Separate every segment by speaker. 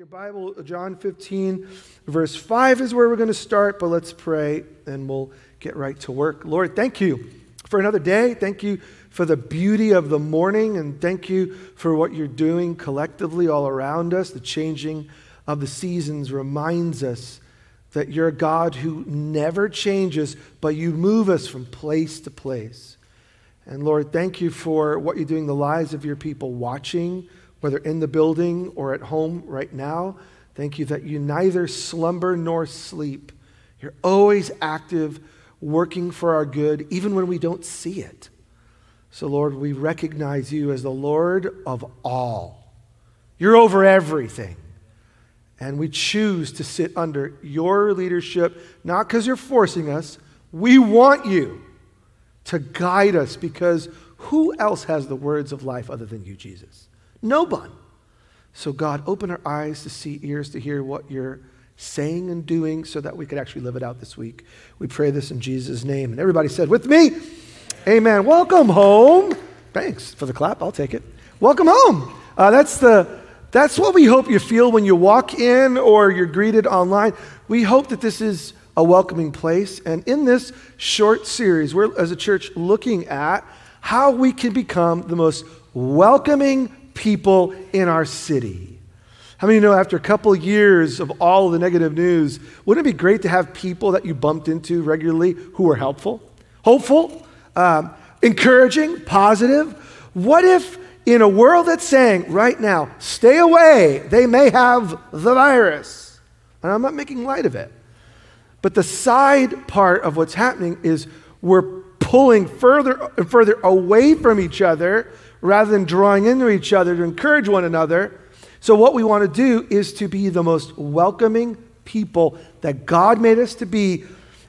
Speaker 1: your Bible, John 15, verse 5 is where we're going to start, but let's pray and we'll get right to work. Lord, thank you for another day. Thank you for the beauty of the morning, and thank you for what you're doing collectively all around us. The changing of the seasons reminds us that you're a God who never changes, but you move us from place to place. And Lord, thank you for what you're doing, the lives of your people watching whether in the building or at home right now. Thank you that you neither slumber nor sleep. You're always active, working for our good, even when we don't see it. So, Lord, we recognize you as the Lord of all. You're over everything. And we choose to sit under your leadership, not because you're forcing us. We want you to guide us because who else has the words of life other than you, Jesus? No one. So, God, open our eyes to see, ears to hear what you're saying and doing so that we could actually live it out this week. We pray this in Jesus' name. And everybody said, with me, Amen. Welcome home. Thanks for the clap. I'll take it. Welcome home. Uh, that's, the, that's what we hope you feel when you walk in or you're greeted online. We hope that this is a welcoming place. And in this short series, we're as a church looking at how we can become the most welcoming people in our city. How many know after a couple years of all of the negative news, wouldn't it be great to have people that you bumped into regularly who were helpful, hopeful, um, encouraging, positive? What if in a world that's saying right now, stay away, they may have the virus? And I'm not making light of it. But the side part of what's happening is we're pulling further and further away from each other rather than drawing into each other to encourage one another. So, what we want to do is to be the most welcoming people that God made us to be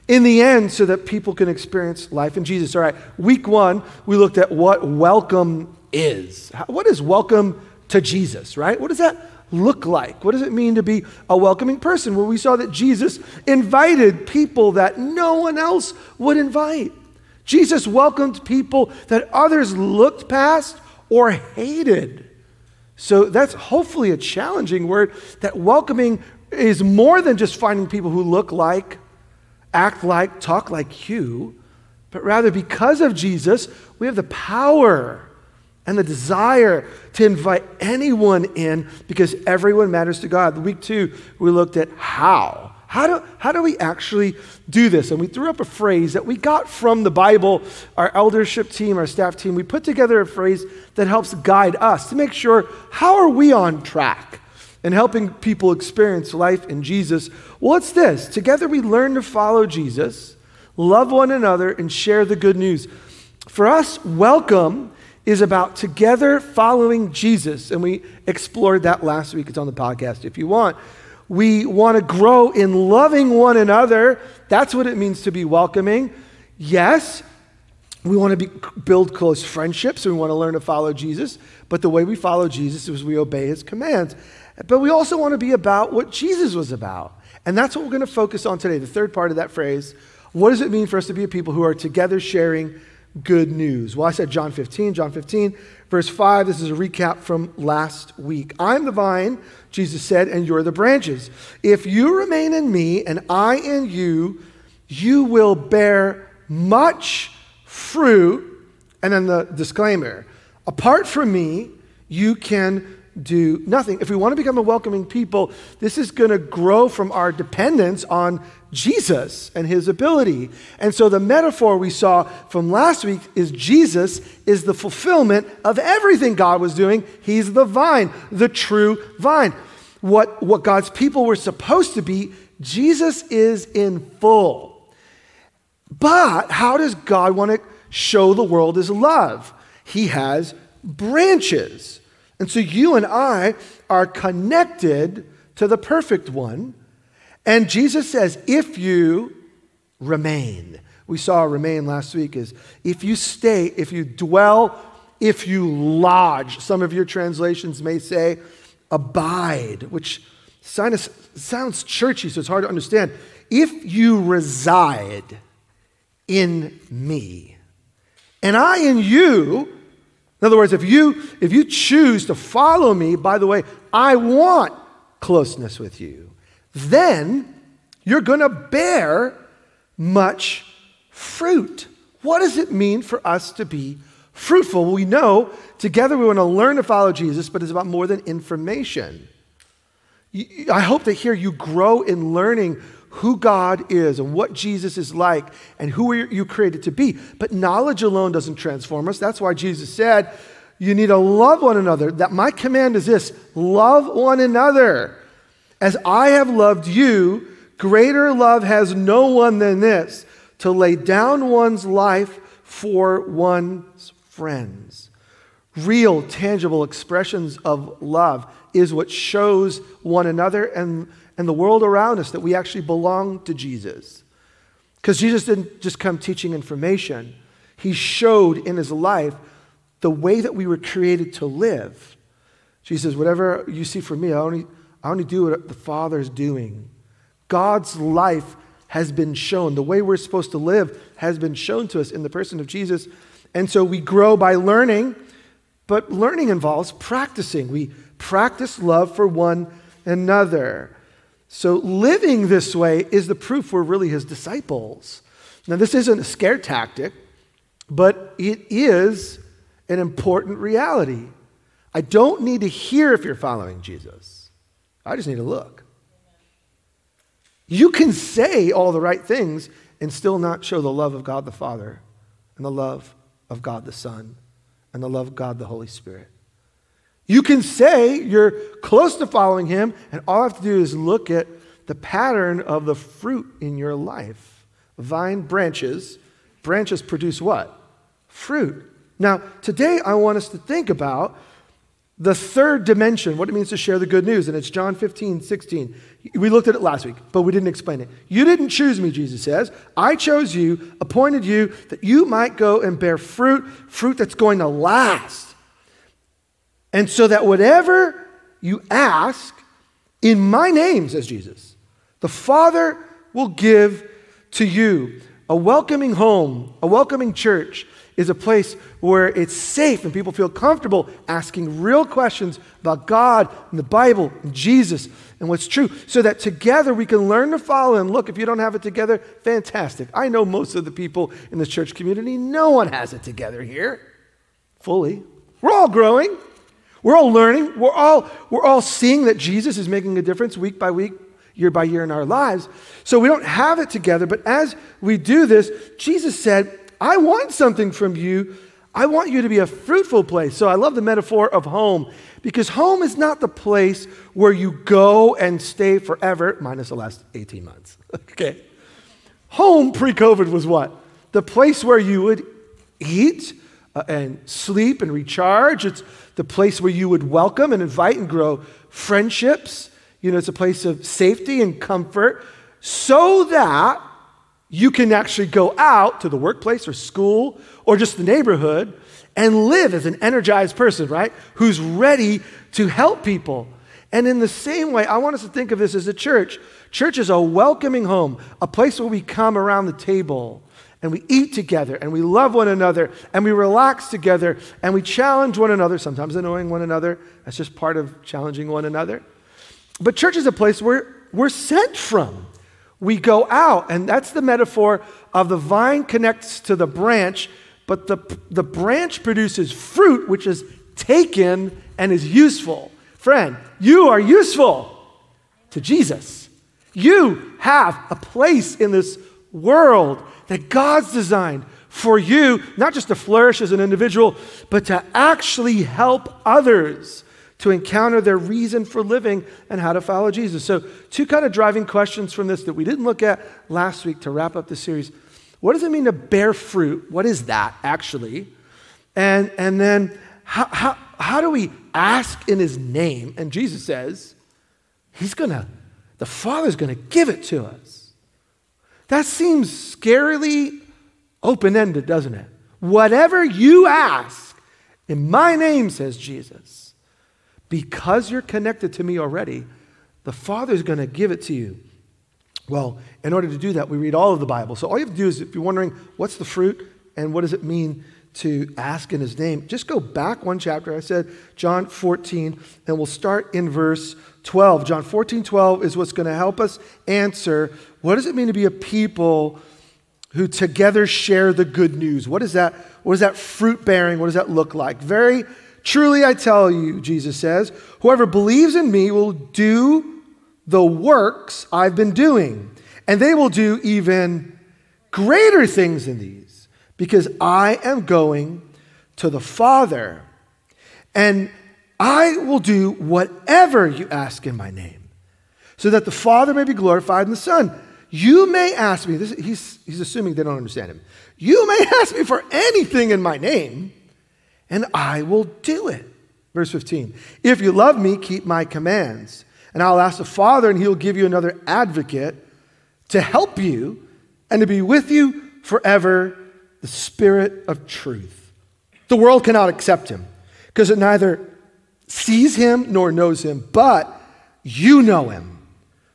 Speaker 1: in the end so that people can experience life in Jesus. All right, week one, we looked at what welcome is. What is welcome to Jesus, right? What does that look like? What does it mean to be a welcoming person? Well, we saw that Jesus invited people that no one else would invite. Jesus welcomed people that others looked past or hated. So that's hopefully a challenging word that welcoming is more than just finding people who look like, act like, talk like you, but rather because of Jesus, we have the power and the desire to invite anyone in because everyone matters to God. Week two, we looked at how. How do, how do we actually do this? And we threw up a phrase that we got from the Bible, our eldership team, our staff team. We put together a phrase that helps guide us to make sure how are we on track in helping people experience life in Jesus? Well, it's this together we learn to follow Jesus, love one another, and share the good news. For us, welcome is about together following Jesus. And we explored that last week. It's on the podcast if you want. We want to grow in loving one another. That's what it means to be welcoming. Yes, we want to be, build close friendships we want to learn to follow Jesus. But the way we follow Jesus is we obey his commands. But we also want to be about what Jesus was about. And that's what we're going to focus on today. The third part of that phrase what does it mean for us to be a people who are together sharing good news? Well, I said John 15. John 15, verse 5, this is a recap from last week. I'm the vine, Jesus said, and you're the branches. If you remain in me and I in you, you will bear much fruit. And then the disclaimer apart from me, you can do nothing. If we want to become a welcoming people, this is going to grow from our dependence on Jesus and his ability. And so the metaphor we saw from last week is Jesus is the fulfillment of everything God was doing. He's the vine, the true vine. What, what God's people were supposed to be, Jesus is in full. But how does God want to show the world his love? He has branches. And so you and I are connected to the perfect one. And Jesus says, if you remain, we saw remain last week is if you stay, if you dwell, if you lodge. Some of your translations may say abide, which sounds churchy, so it's hard to understand. If you reside in me, and I in you, in other words, if you, if you choose to follow me, by the way, I want closeness with you, then you're going to bear much fruit. What does it mean for us to be fruitful? We know together we want to learn to follow Jesus, but it's about more than information. I hope that here you grow in learning who God is and what Jesus is like and who you created to be. But knowledge alone doesn't transform us. That's why Jesus said, You need to love one another. That my command is this love one another. As I have loved you, greater love has no one than this to lay down one's life for one's friends. Real, tangible expressions of love is what shows one another and, and the world around us that we actually belong to Jesus. Because Jesus didn't just come teaching information, He showed in His life the way that we were created to live. Jesus Whatever you see from me, I only, I only do what the Father's doing. God's life has been shown. The way we're supposed to live has been shown to us in the person of Jesus. And so we grow by learning, but learning involves practicing. We practice love for one another. So living this way is the proof we're really his disciples. Now, this isn't a scare tactic, but it is an important reality. I don't need to hear if you're following Jesus, I just need to look. You can say all the right things and still not show the love of God the Father and the love of God the Son and the love of God the Holy Spirit. You can say you're close to following Him, and all I have to do is look at the pattern of the fruit in your life. Vine branches, branches produce what? Fruit. Now, today I want us to think about the third dimension, what it means to share the good news, and it's John 15, 16. We looked at it last week, but we didn't explain it. You didn't choose me, Jesus says. I chose you, appointed you, that you might go and bear fruit, fruit that's going to last. And so that whatever you ask in my name, says Jesus, the Father will give to you a welcoming home, a welcoming church, is a place where it's safe and people feel comfortable asking real questions about God and the Bible and Jesus and what's true so that together we can learn to follow Him. Look, if you don't have it together, fantastic. I know most of the people in the church community, no one has it together here fully. We're all growing. We're all learning. We're all, we're all seeing that Jesus is making a difference week by week, year by year in our lives. So we don't have it together, but as we do this, Jesus said, I want something from you. I want you to be a fruitful place. So I love the metaphor of home because home is not the place where you go and stay forever, minus the last 18 months. okay. Home pre COVID was what? The place where you would eat uh, and sleep and recharge. It's the place where you would welcome and invite and grow friendships. You know, it's a place of safety and comfort so that you can actually go out to the workplace or school or just the neighborhood and live as an energized person, right? Who's ready to help people. And in the same way, I want us to think of this as a church. Church is a welcoming home, a place where we come around the table and we eat together and we love one another and we relax together and we challenge one another, sometimes annoying one another. That's just part of challenging one another. But church is a place where we're sent from we go out. And that's the metaphor of the vine connects to the branch, but the, the branch produces fruit, which is taken and is useful. Friend, you are useful to Jesus. You have a place in this world that God's designed for you, not just to flourish as an individual, but to actually help others to encounter their reason for living and how to follow Jesus. So, two kind of driving questions from this that we didn't look at last week to wrap up the series. What does it mean to bear fruit? What is that actually? And, and then, how, how, how do we ask in his name? And Jesus says, He's gonna, the Father's gonna give it to us. That seems scarily open ended, doesn't it? Whatever you ask in my name, says Jesus because you're connected to me already, the Father's going to give it to you. Well, in order to do that, we read all of the Bible. So all you have to do is, if you're wondering, what's the fruit and what does it mean to ask in his name, just go back one chapter. I said John 14, and we'll start in verse 12. John 14, 12 is what's going to help us answer what does it mean to be a people who together share the good news? What is that? What is that fruit bearing? What does that look like? Very truly, I tell you, Jesus says, whoever believes in me will do the works I've been doing, and they will do even greater things than these, because I am going to the Father, and I will do whatever you ask in my name, so that the Father may be glorified in the Son. You may ask me, this, he's, he's assuming they don't understand him. You may ask me for anything in my name, and I will do it. Verse 15 If you love me, keep my commands, and I'll ask the Father, and he'll give you another advocate to help you and to be with you forever the Spirit of truth. The world cannot accept him because it neither sees him nor knows him, but you know him,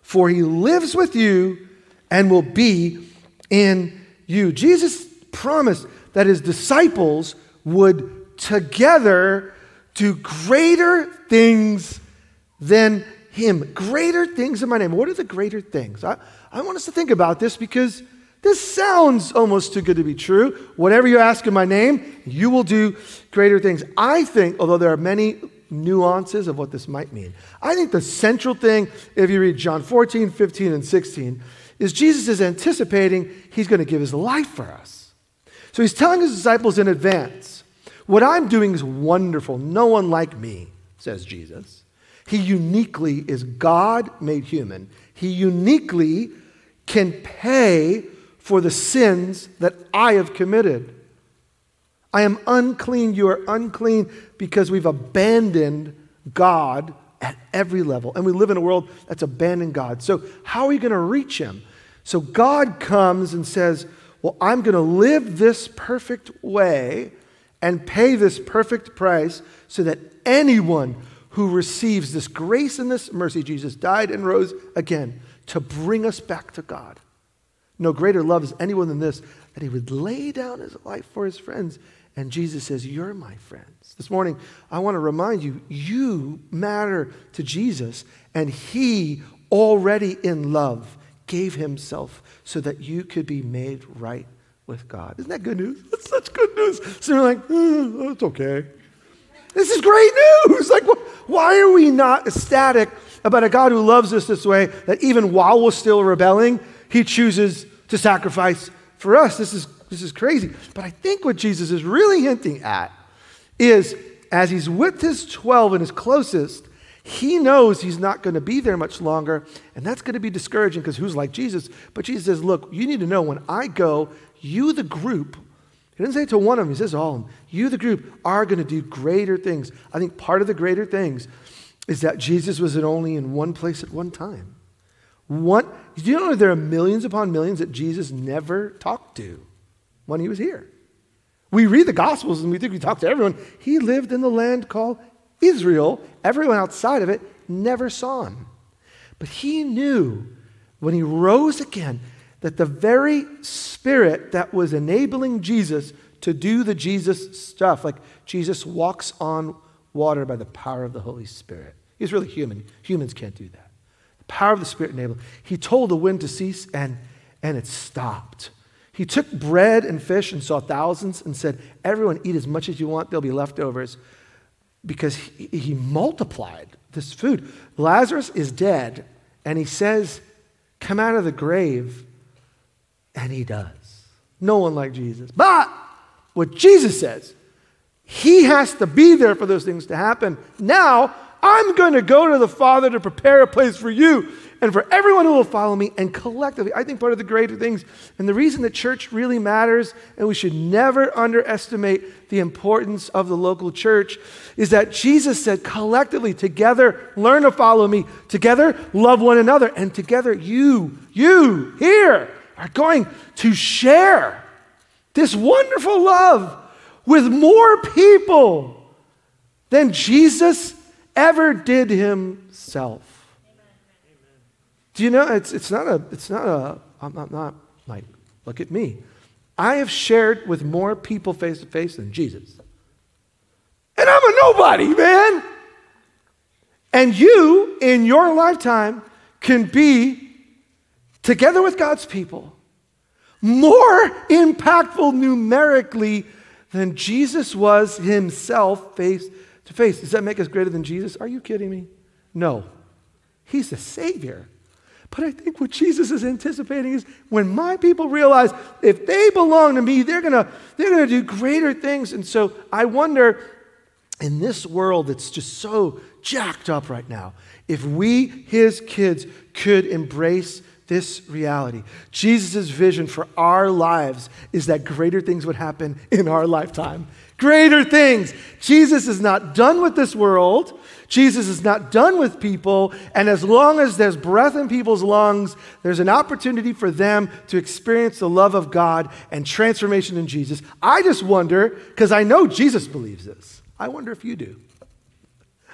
Speaker 1: for he lives with you and will be in you. Jesus promised that his disciples would together do greater things than him. Greater things in my name. What are the greater things? I, I want us to think about this because this sounds almost too good to be true. Whatever you ask in my name, you will do greater things. I think, although there are many nuances of what this might mean, I think the central thing, if you read John 14, 15, and 16, is Jesus is anticipating he's going to give his life for us. So he's telling his disciples in advance, What I'm doing is wonderful. No one like me, says Jesus. He uniquely is God made human. He uniquely can pay for the sins that I have committed. I am unclean, you are unclean because we've abandoned God at every level. And we live in a world that's abandoned God. So, how are you going to reach Him? So, God comes and says, Well, I'm going to live this perfect way and pay this perfect price so that anyone who receives this grace and this mercy, Jesus died and rose again to bring us back to God. No greater love is anyone than this, that he would lay down his life for his friends. And Jesus says, You're my friends. This morning, I want to remind you, you matter to Jesus, and he already in love gave himself so that you could be made right with God. Isn't that good news? That's such good news. So you're like, hmm, oh, it's okay. This is great news. Like, why are we not ecstatic about a God who loves us this way that even while we're still rebelling, he chooses to sacrifice for us. This is, this is crazy. But I think what Jesus is really hinting at is as he's with his 12 and his closest, he knows he's not going to be there much longer, and that's going to be discouraging because who's like Jesus? But Jesus says, Look, you need to know when I go, you, the group, he doesn't say it to one of them, he says all of them, you, the group, are going to do greater things. I think part of the greater things is that Jesus was only in one place at one time. One, do you know there are millions upon millions that Jesus never talked to when he was here? We read the Gospels and we think we talk to everyone. He lived in the land called Israel. Everyone outside of it never saw him. But he knew when he rose again that the very spirit that was enabling Jesus to do the Jesus stuff, like Jesus walks on water by the power of the Holy Spirit. He's really human. Humans can't do that The power of the Spirit enabled. He told the wind to cease, and, and it stopped. He took bread and fish and saw thousands and said, Everyone eat as much as you want, there'll be leftovers. Because he, he multiplied this food. Lazarus is dead, and he says, Come out of the grave. And he does. No one like Jesus. But what Jesus says, he has to be there for those things to happen. Now, I'm going to go to the Father to prepare a place for you and for everyone who will follow me. And collectively, I think part of the greater things, and the reason the church really matters, and we should never underestimate the importance of the local church, is that Jesus said, collectively, together, learn to follow me. Together, love one another. And together, you, you here are going to share this wonderful love with more people than Jesus ever did himself. Do you know, it's, it's not a, it's not a, I'm not, not like, look at me. I have shared with more people face to face than Jesus. And I'm a nobody, man. And you, in your lifetime, can be, together with God's people, more impactful numerically than Jesus was himself face to face. Does that make us greater than Jesus? Are you kidding me? No. He's the Savior. But I think what Jesus is anticipating is when my people realize if they belong to me, they're gonna, they're gonna do greater things. And so I wonder in this world that's just so jacked up right now, if we, his kids, could embrace this reality. Jesus' vision for our lives is that greater things would happen in our lifetime. Greater things. Jesus is not done with this world. Jesus is not done with people. And as long as there's breath in people's lungs, there's an opportunity for them to experience the love of God and transformation in Jesus. I just wonder, because I know Jesus believes this. I wonder if you do.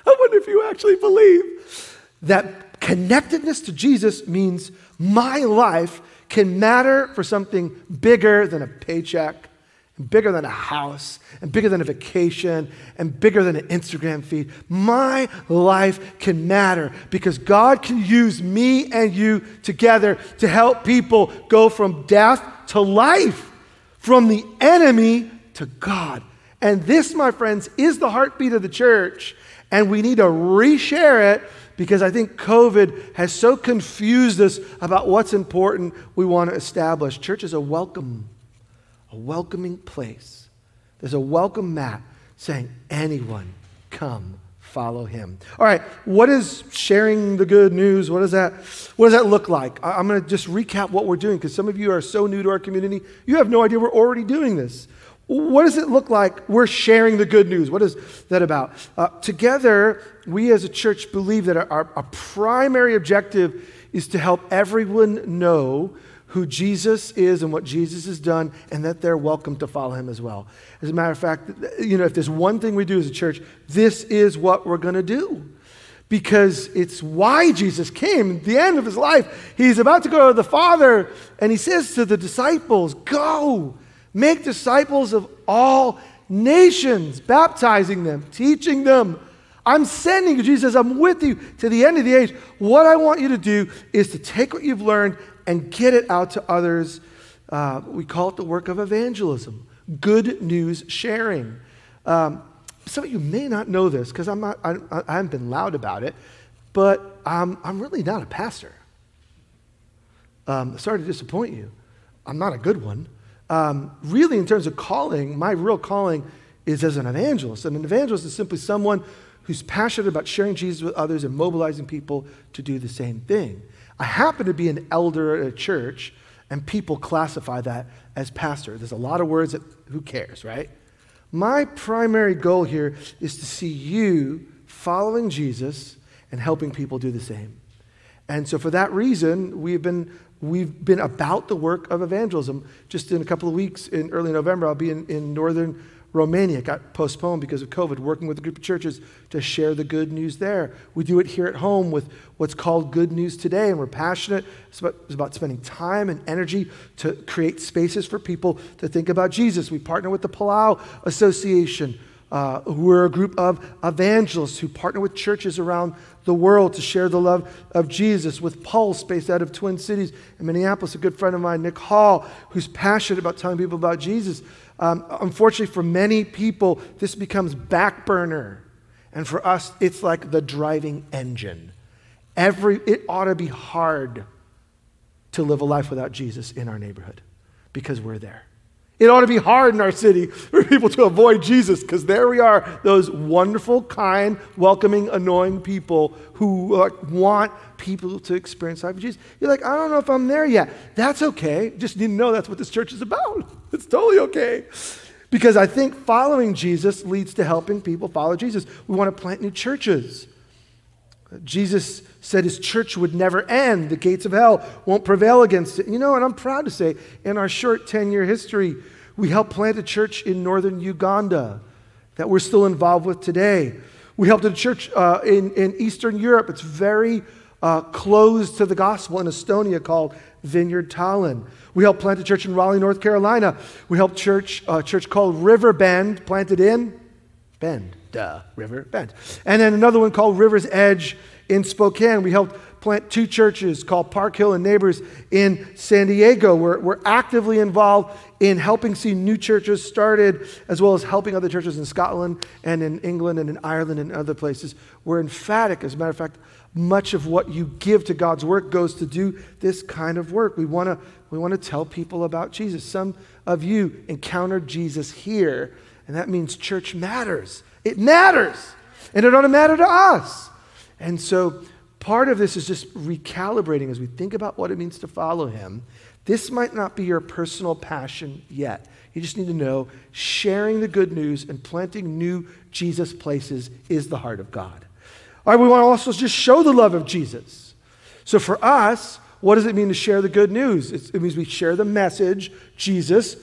Speaker 1: I wonder if you actually believe that connectedness to Jesus means my life can matter for something bigger than a paycheck, and bigger than a house, and bigger than a vacation, and bigger than an Instagram feed. My life can matter because God can use me and you together to help people go from death to life, from the enemy to God. And this, my friends, is the heartbeat of the church, and we need to reshare it because I think COVID has so confused us about what's important we want to establish. Church is a welcome, a welcoming place. There's a welcome mat saying, anyone come follow him. All right, what is sharing the good news? What does that, what does that look like? I'm going to just recap what we're doing because some of you are so new to our community, you have no idea we're already doing this. What does it look like we're sharing the good news? What is that about? Uh, together, we as a church believe that our, our primary objective is to help everyone know who Jesus is and what Jesus has done, and that they're welcome to follow him as well. As a matter of fact, you know, if there's one thing we do as a church, this is what we're going to do. Because it's why Jesus came. At the end of his life, he's about to go to the Father, and he says to the disciples, Go Make disciples of all nations, baptizing them, teaching them. I'm sending you. Jesus I'm with you to the end of the age. What I want you to do is to take what you've learned and get it out to others. Uh, we call it the work of evangelism, good news sharing. Um, some of you may not know this because I'm not, I, haven't been loud about it, but I'm really not a pastor. Um, sorry to disappoint you. I'm not a good one um, really, in terms of calling, my real calling is as an evangelist. And an evangelist is simply someone who's passionate about sharing Jesus with others and mobilizing people to do the same thing. I happen to be an elder at a church, and people classify that as pastor. There's a lot of words that, who cares, right? My primary goal here is to see you following Jesus and helping people do the same. And so, for that reason, we've been we've been about the work of evangelism. Just in a couple of weeks, in early November, I'll be in, in northern Romania. It got postponed because of COVID, working with a group of churches to share the good news there. We do it here at home with what's called Good News Today, and we're passionate. It's about, it's about spending time and energy to create spaces for people to think about Jesus. We partner with the Palau Association. Uh, who are a group of evangelists who partner with churches around the world to share the love of Jesus. With Pulse, based out of Twin Cities in Minneapolis, a good friend of mine, Nick Hall, who's passionate about telling people about Jesus. Um, unfortunately, for many people, this becomes back burner. And for us, it's like the driving engine. Every, it ought to be hard to live a life without Jesus in our neighborhood because we're there. It ought to be hard in our city for people to avoid Jesus because there we are, those wonderful, kind, welcoming, annoying people who uh, want people to experience life with Jesus. You're like, I don't know if I'm there yet. That's okay. Just need to know that's what this church is about. It's totally okay. Because I think following Jesus leads to helping people follow Jesus. We want to plant new churches. Jesus said his church would never end. The gates of hell won't prevail against it. You know, and I'm proud to say, in our short 10 year history, we helped plant a church in northern Uganda that we're still involved with today. We helped a church uh, in, in Eastern Europe. It's very uh, closed to the gospel in Estonia called Vineyard Tallinn. We helped plant a church in Raleigh, North Carolina. We helped church a church called River Bend, planted in Bend, duh, River Bend. And then another one called River's Edge in Spokane. We helped plant two churches called Park Hill and Neighbors in San Diego. We're, we're actively involved in helping see new churches started, as well as helping other churches in Scotland and in England and in Ireland and other places. We're emphatic, as a matter of fact, much of what you give to God's work goes to do this kind of work. We want to we want to tell people about Jesus. Some of you encountered Jesus here, and that means church matters. It matters. And it to matter to us. And so part of this is just recalibrating as we think about what it means to follow him. This might not be your personal passion yet. You just need to know sharing the good news and planting new Jesus places is the heart of God. All right, we want to also just show the love of Jesus. So for us, what does it mean to share the good news? it means we share the message Jesus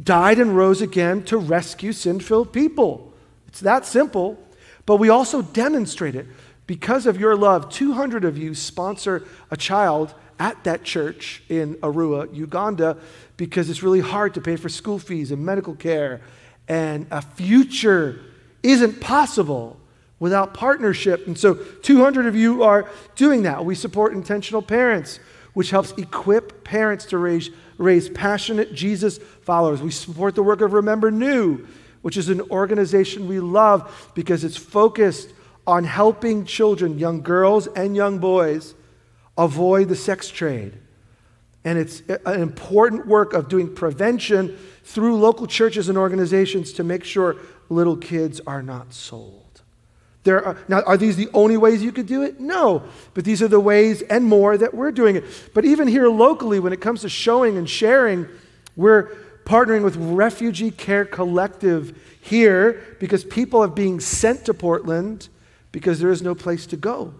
Speaker 1: died and rose again to rescue sin filled people. It's that simple. But we also demonstrate it. Because of your love, 200 of you sponsor a child at that church in Arua, Uganda, because it's really hard to pay for school fees and medical care. And a future isn't possible without partnership. And so 200 of you are doing that. We support intentional parents, which helps equip parents to raise, raise passionate Jesus followers. We support the work of Remember Nhu, which is an organization we love because it's focused on helping children, young girls and young boys, avoid the sex trade. And it's an important work of doing prevention through local churches and organizations to make sure little kids are not sold. There are, now, are these the only ways you could do it? No. But these are the ways and more that we're doing it. But even here locally, when it comes to showing and sharing, we're partnering with Refugee Care Collective here because people are being sent to Portland because there is no place to go.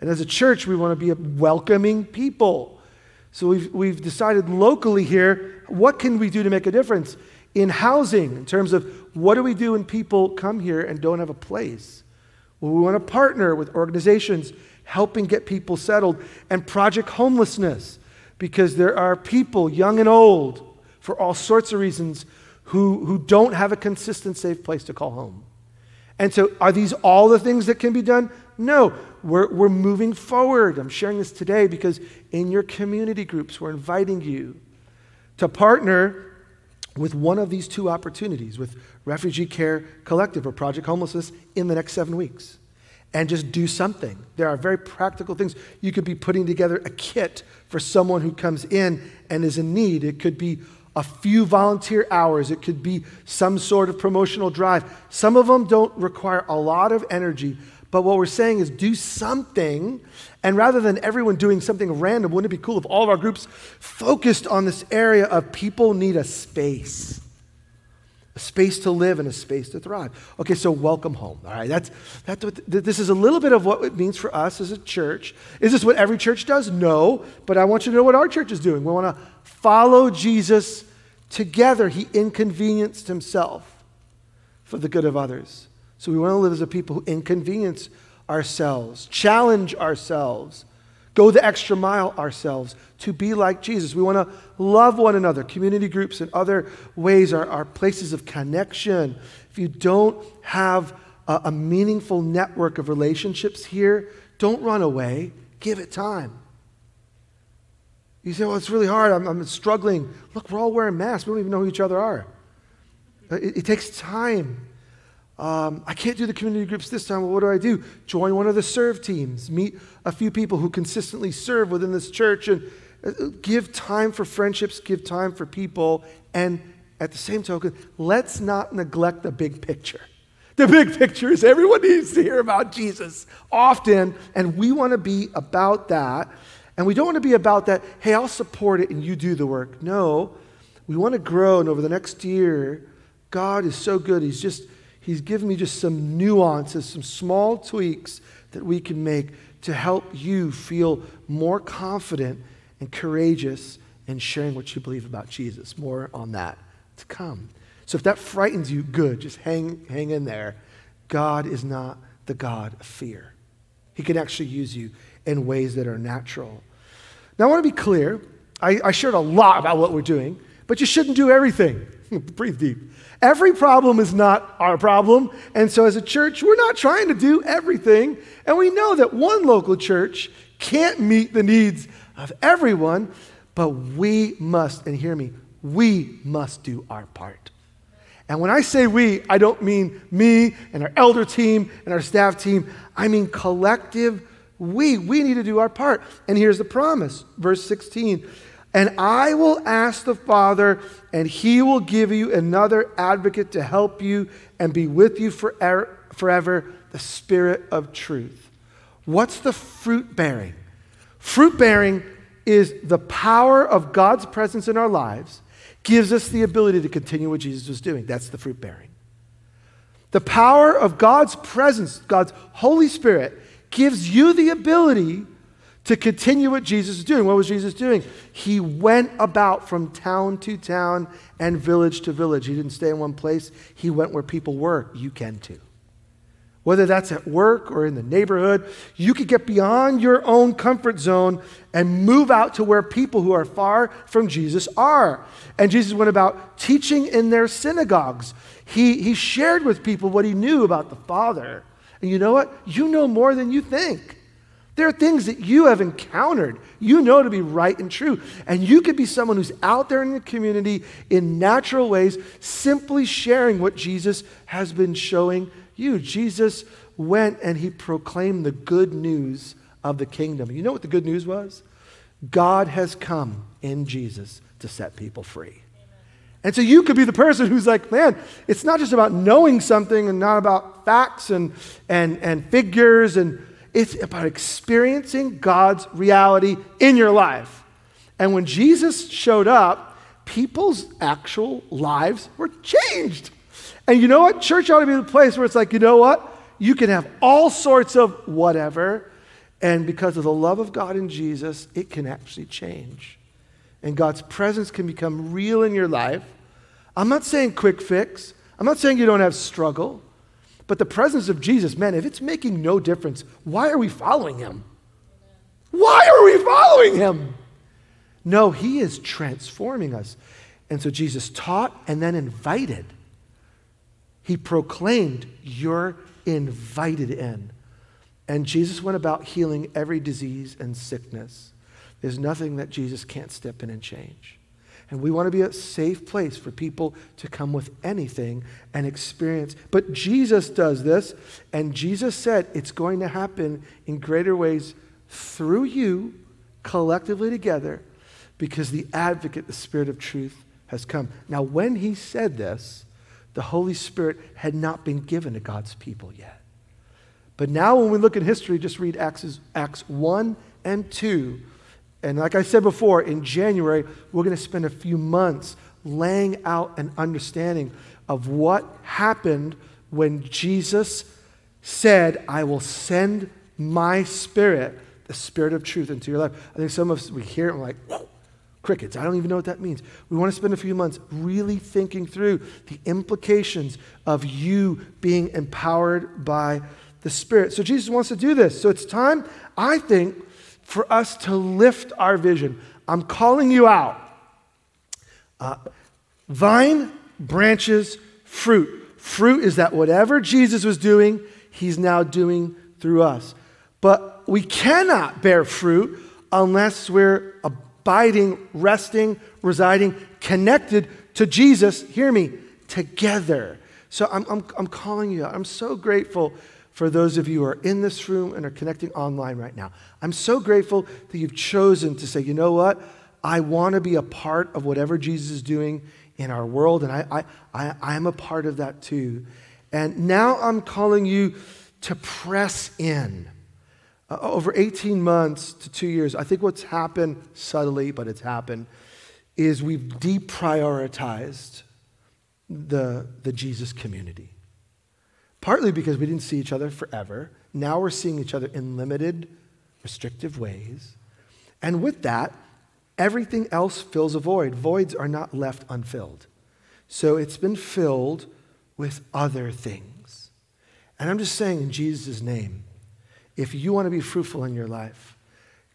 Speaker 1: And as a church, we want to be a welcoming people. So we've, we've decided locally here what can we do to make a difference in housing, in terms of what do we do when people come here and don't have a place? Well, we want to partner with organizations helping get people settled and project homelessness because there are people, young and old, for all sorts of reasons, who, who don't have a consistent, safe place to call home. And so, are these all the things that can be done? No, we're, we're moving forward. I'm sharing this today because in your community groups, we're inviting you to partner with one of these two opportunities with Refugee Care Collective or Project Homelessness in the next seven weeks and just do something. There are very practical things. You could be putting together a kit for someone who comes in and is in need. It could be a few volunteer hours, it could be some sort of promotional drive. Some of them don't require a lot of energy, but what we're saying is do something. And rather than everyone doing something random, wouldn't it be cool if all of our groups focused on this area of people need a space? A space to live and a space to thrive. Okay, so welcome home. All right, that's, that's what, this is a little bit of what it means for us as a church. Is this what every church does? No, but I want you to know what our church is doing. We want to follow Jesus Together, he inconvenienced himself for the good of others. So we want to live as a people who inconvenience ourselves, challenge ourselves, go the extra mile ourselves to be like Jesus. We want to love one another. Community groups and other ways are, are places of connection. If you don't have a, a meaningful network of relationships here, don't run away. Give it time. You say, well, it's really hard. I'm, I'm struggling. Look, we're all wearing masks. We don't even know who each other are. Uh, it, it takes time. Um, I can't do the community groups this time. Well, what do I do? Join one of the serve teams. Meet a few people who consistently serve within this church and uh, give time for friendships, give time for people. And at the same token, let's not neglect the big picture. The big picture is everyone needs to hear about Jesus often, and we want to be about that. And we don't want to be about that, hey, I'll support it and you do the work. No, we want to grow. And over the next year, God is so good. He's just, He's given me just some nuances, some small tweaks that we can make to help you feel more confident and courageous in sharing what you believe about Jesus. More on that to come. So if that frightens you, good. Just hang, hang in there. God is not the God of fear. He can actually use you in ways that are natural. Now, I want to be clear. I, I shared a lot about what we're doing, but you shouldn't do everything. Breathe deep. Every problem is not our problem. And so, as a church, we're not trying to do everything. And we know that one local church can't meet the needs of everyone, but we must, and hear me, we must do our part. And when I say we, I don't mean me and our elder team and our staff team. I mean collective we. We need to do our part. And here's the promise, verse 16. And I will ask the Father, and he will give you another advocate to help you and be with you forever, forever the Spirit of truth. What's the fruit bearing? Fruit bearing is the power of God's presence in our lives gives us the ability to continue what Jesus was doing. That's the fruit bearing. The power of God's presence, God's Holy Spirit, gives you the ability to continue what Jesus is doing. What was Jesus doing? He went about from town to town and village to village. He didn't stay in one place, he went where people were. You can too. Whether that's at work or in the neighborhood, you could get beyond your own comfort zone and move out to where people who are far from Jesus are. And Jesus went about teaching in their synagogues. He, he shared with people what he knew about the Father. And you know what? You know more than you think. There are things that you have encountered, you know to be right and true. And you could be someone who's out there in the community in natural ways, simply sharing what Jesus has been showing you. Jesus went and he proclaimed the good news of the kingdom. You know what the good news was? God has come in Jesus to set people free. And so you could be the person who's like, man, it's not just about knowing something and not about facts and, and, and figures, and it's about experiencing God's reality in your life. And when Jesus showed up, people's actual lives were changed. And you know what? Church ought to be the place where it's like, you know what? You can have all sorts of whatever, and because of the love of God in Jesus, it can actually change and God's presence can become real in your life. I'm not saying quick fix, I'm not saying you don't have struggle, but the presence of Jesus, man, if it's making no difference, why are we following him? Why are we following him? No, he is transforming us. And so Jesus taught and then invited. He proclaimed, You're invited in. And Jesus went about healing every disease and sickness. There's nothing that Jesus can't step in and change. And we want to be a safe place for people to come with anything and experience. But Jesus does this, and Jesus said it's going to happen in greater ways through you, collectively together, because the advocate, the Spirit of truth, has come. Now, when he said this, the Holy Spirit had not been given to God's people yet. But now, when we look at history, just read Acts, Acts 1 and 2 and like I said before, in January, we're going to spend a few months laying out an understanding of what happened when Jesus said, I will send my spirit, the spirit of truth, into your life. I think some of us, we hear it and we're like, crickets. I don't even know what that means. We want to spend a few months really thinking through the implications of you being empowered by the Spirit. So Jesus wants to do this. So it's time, I think, for us to lift our vision. I'm calling you out. Uh, vine, branches, fruit. Fruit is that whatever Jesus was doing, he's now doing through us. But we cannot bear fruit unless we're abiding, resting, residing, connected to Jesus. Hear me, together. So I'm, I'm, I'm calling you out. I'm so grateful for those of you who are in this room and are connecting online right now. I'm so grateful that you've chosen to say, you know what? I want to be a part of whatever Jesus is doing in our world, and I, I, I, I'm a part of that too. And now I'm calling you to press in. Uh, over 18 months to two years, I think what's happened subtly, but it's happened, is we've deprioritized the, the Jesus community partly because we didn't see each other forever. Now we're seeing each other in limited, restrictive ways. And with that, everything else fills a void. Voids are not left unfilled. So it's been filled with other things. And I'm just saying in Jesus' name, if you want to be fruitful in your life,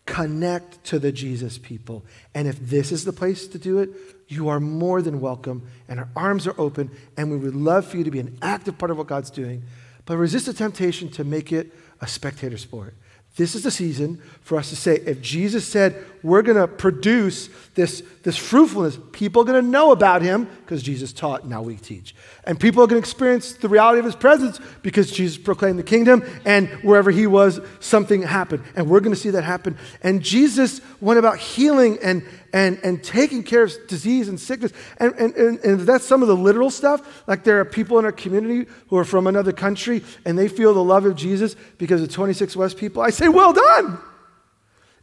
Speaker 1: Connect to the Jesus people. And if this is the place to do it, you are more than welcome, and our arms are open, and we would love for you to be an active part of what God's doing. But resist the temptation to make it a spectator sport. This is the season for us to say, if Jesus said we're going to produce this, this fruitfulness, people are going to know about him because Jesus taught, now we teach. And people are going to experience the reality of his presence because Jesus proclaimed the kingdom, and wherever he was, something happened. And we're going to see that happen. And Jesus went about healing and, and, and taking care of disease and sickness. And, and, and, and that's some of the literal stuff. Like there are people in our community who are from another country and they feel the love of Jesus because of 26 West people. I say, well done.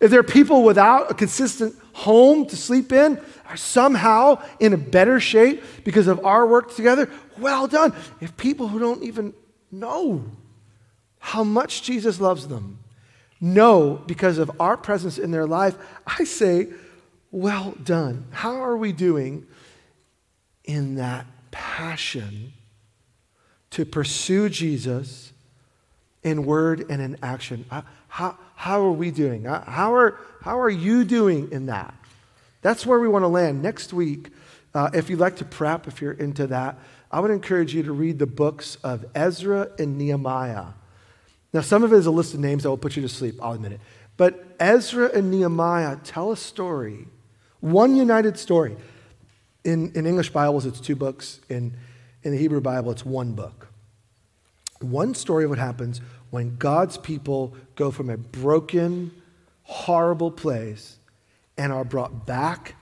Speaker 1: If there are people without a consistent home to sleep in, are somehow in a better shape because of our work together, well done. If people who don't even know how much Jesus loves them know because of our presence in their life, I say, well done. How are we doing in that passion to pursue Jesus in word and in action? How, how are we doing? How are, how are you doing in that? That's where we want to land. Next week, uh, if you'd like to prep, if you're into that, I would encourage you to read the books of Ezra and Nehemiah. Now, some of it is a list of names that will put you to sleep, I'll admit it. But Ezra and Nehemiah tell a story one united story. In, in English Bibles, it's two books. In, in the Hebrew Bible, it's one book. One story of what happens when God's people go from a broken, horrible place and are brought back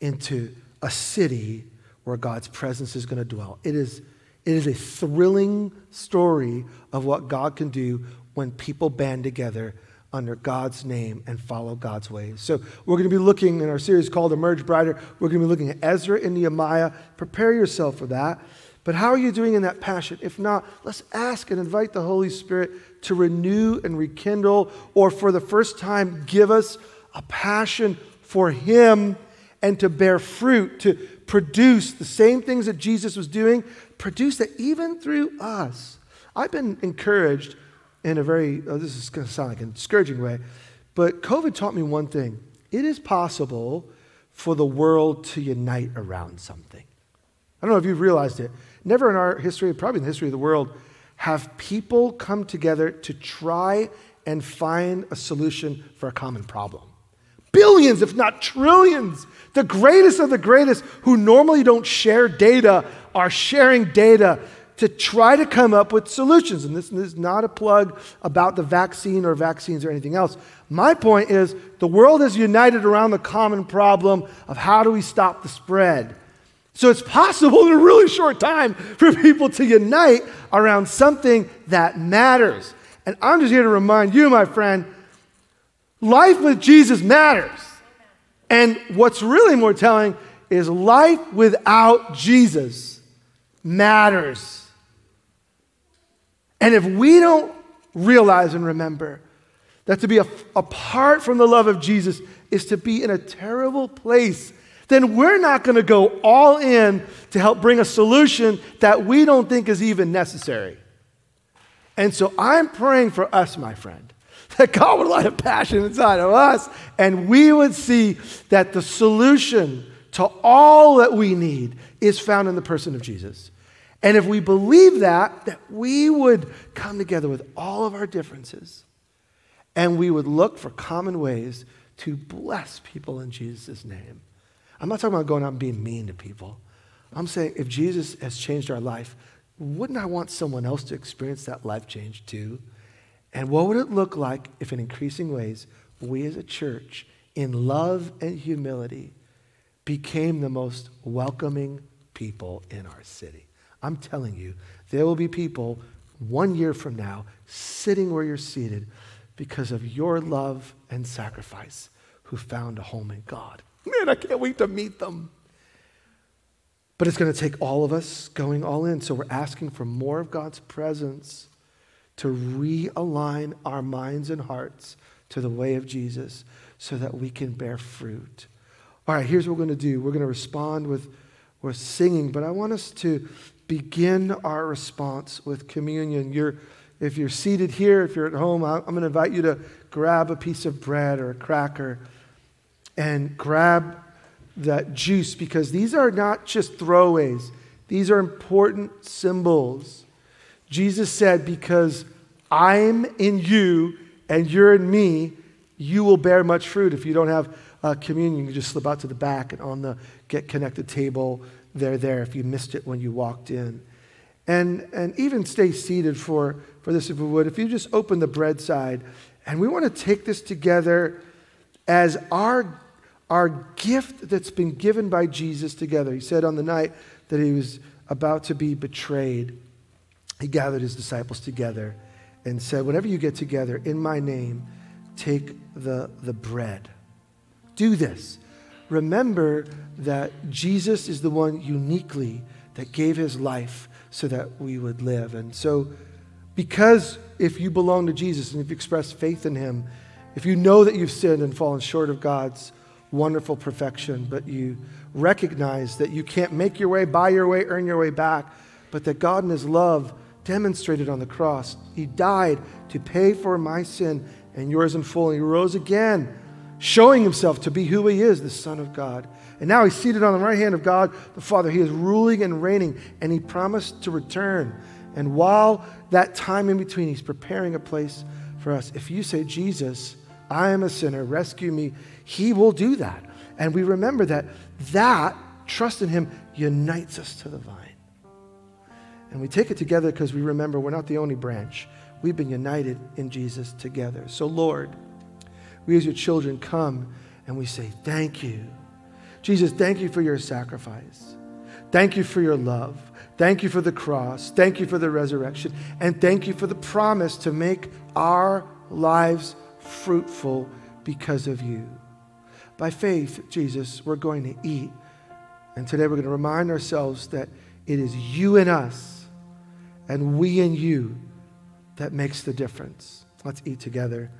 Speaker 1: into a city where God's presence is going to dwell. It is, it is a thrilling story of what God can do when people band together under God's name and follow God's ways. So we're going to be looking in our series called Emerge Brighter. We're going to be looking at Ezra and Nehemiah. Prepare yourself for that. But how are you doing in that passion? If not, let's ask and invite the Holy Spirit to renew and rekindle, or for the first time, give us a passion for Him and to bear fruit, to produce the same things that Jesus was doing, produce that even through us. I've been encouraged in a very, oh, this is going to sound like a discouraging way, but COVID taught me one thing. It is possible for the world to unite around something. I don't know if you've realized it. Never in our history, probably in the history of the world, have people come together to try and find a solution for a common problem. Billions, if not trillions, the greatest of the greatest who normally don't share data are sharing data to try to come up with solutions. And this, this, is not a plug about the vaccine or vaccines or anything else. My point is the world is united around the common problem of how do we stop the spread. So it's possible in a really short time for people to unite around something that matters. And I'm just here to remind you, my friend, life with Jesus matters. And what's really more telling is life without Jesus matters. And if we don't realize and remember that to be a, apart from the love of Jesus is to be in a terrible place, then we're not going to go all in to help bring a solution that we don't think is even necessary. And so I'm praying for us, my friend, that God would light a passion inside of us and we would see that the solution to all that we need is found in the person of Jesus. And if we believe that, that we would come together with all of our differences and we would look for common ways to bless people in Jesus' name. I'm not talking about going out and being mean to people. I'm saying if Jesus has changed our life, wouldn't I want someone else to experience that life change too? And what would it look like if, in increasing ways, we as a church, in love and humility, became the most welcoming people in our city? I'm telling you, there will be people one year from now sitting where you're seated because of your love and sacrifice who found a home in God. Man, I can't wait to meet them. But it's going to take all of us going all in. So we're asking for more of God's presence to realign our minds and hearts to the way of Jesus so that we can bear fruit. All right, here's what we're going to do. We're going to respond with, with singing, but I want us to begin our response with communion. You're, if you're seated here, if you're at home, I'm going to invite you to grab a piece of bread or a cracker and grab that juice because these are not just throwaways, these are important symbols. Jesus said, Because I'm in you and you're in me, you will bear much fruit. If you don't have uh, communion, you just slip out to the back and on the Get Connected table, they're there if you missed it when you walked in. And, and even stay seated for, for this if we would. If you just open the bread side, and we want to take this together as our, our gift that's been given by Jesus together. He said on the night that he was about to be betrayed, he gathered his disciples together and said, Whenever you get together in my name, take the, the bread. Do this. Remember that Jesus is the one uniquely that gave his life so that we would live. And so, because if you belong to Jesus and if you express faith in him, if you know that you've sinned and fallen short of God's wonderful perfection, but you recognize that you can't make your way, buy your way, earn your way back, but that God in his love demonstrated on the cross. He died to pay for my sin and yours in full. And he rose again, showing himself to be who he is, the Son of God. And now he's seated on the right hand of God, the Father. He is ruling and reigning, and he promised to return. And while that time in between, he's preparing a place for us. If you say, Jesus, I am a sinner, rescue me, he will do that. And we remember that that trust in him unites us to the vine. And we take it together because we remember we're not the only branch. We've been united in Jesus together. So, Lord, we as your children come and we say, Thank you. Jesus, thank you for your sacrifice. Thank you for your love. Thank you for the cross. Thank you for the resurrection. And thank you for the promise to make our lives fruitful because of you. By faith, Jesus, we're going to eat. And today we're going to remind ourselves that it is you and us and we and you that makes the difference. Let's eat together.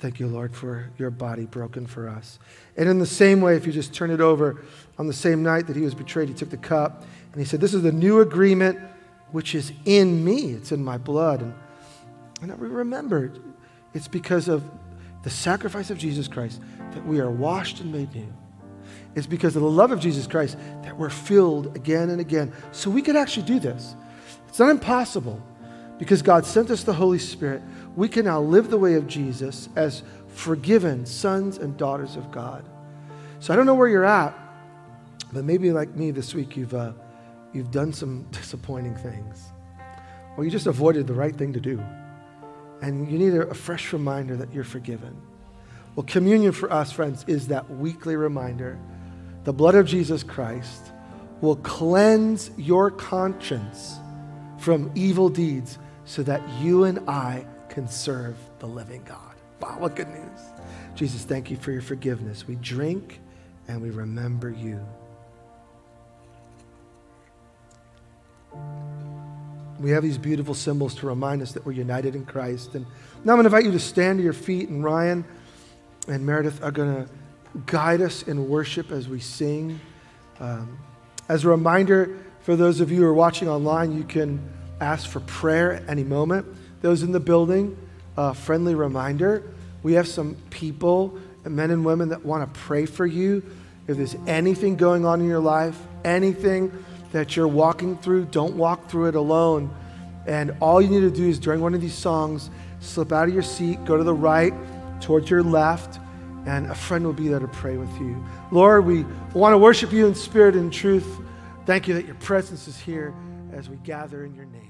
Speaker 1: Thank you, Lord, for your body broken for us. And in the same way, if you just turn it over, on the same night that he was betrayed, he took the cup and he said, This is the new agreement which is in me, it's in my blood. And, and we remember it's because of the sacrifice of Jesus Christ that we are washed and made new. It's because of the love of Jesus Christ that we're filled again and again. So we could actually do this. It's not impossible because God sent us the Holy Spirit. We can now live the way of Jesus as forgiven sons and daughters of God. So I don't know where you're at, but maybe like me this week, you've, uh, you've done some disappointing things, or you just avoided the right thing to do. And you need a, a fresh reminder that you're forgiven. Well, communion for us, friends, is that weekly reminder. The blood of Jesus Christ will cleanse your conscience from evil deeds so that you and I can serve the living God. Wow, what good news. Jesus, thank you for your forgiveness. We drink and we remember you. We have these beautiful symbols to remind us that we're united in Christ. And now I'm going to invite you to stand to your feet, and Ryan and Meredith are going to guide us in worship as we sing. Um, as a reminder, for those of you who are watching online, you can ask for prayer at any moment. Those in the building, a friendly reminder we have some people, men and women, that want to pray for you. If there's anything going on in your life, anything that you're walking through, don't walk through it alone. And all you need to do is during one of these songs, slip out of your seat, go to the right, towards your left, and a friend will be there to pray with you. Lord, we want to worship you in spirit and truth. Thank you that your presence is here as we gather in your name.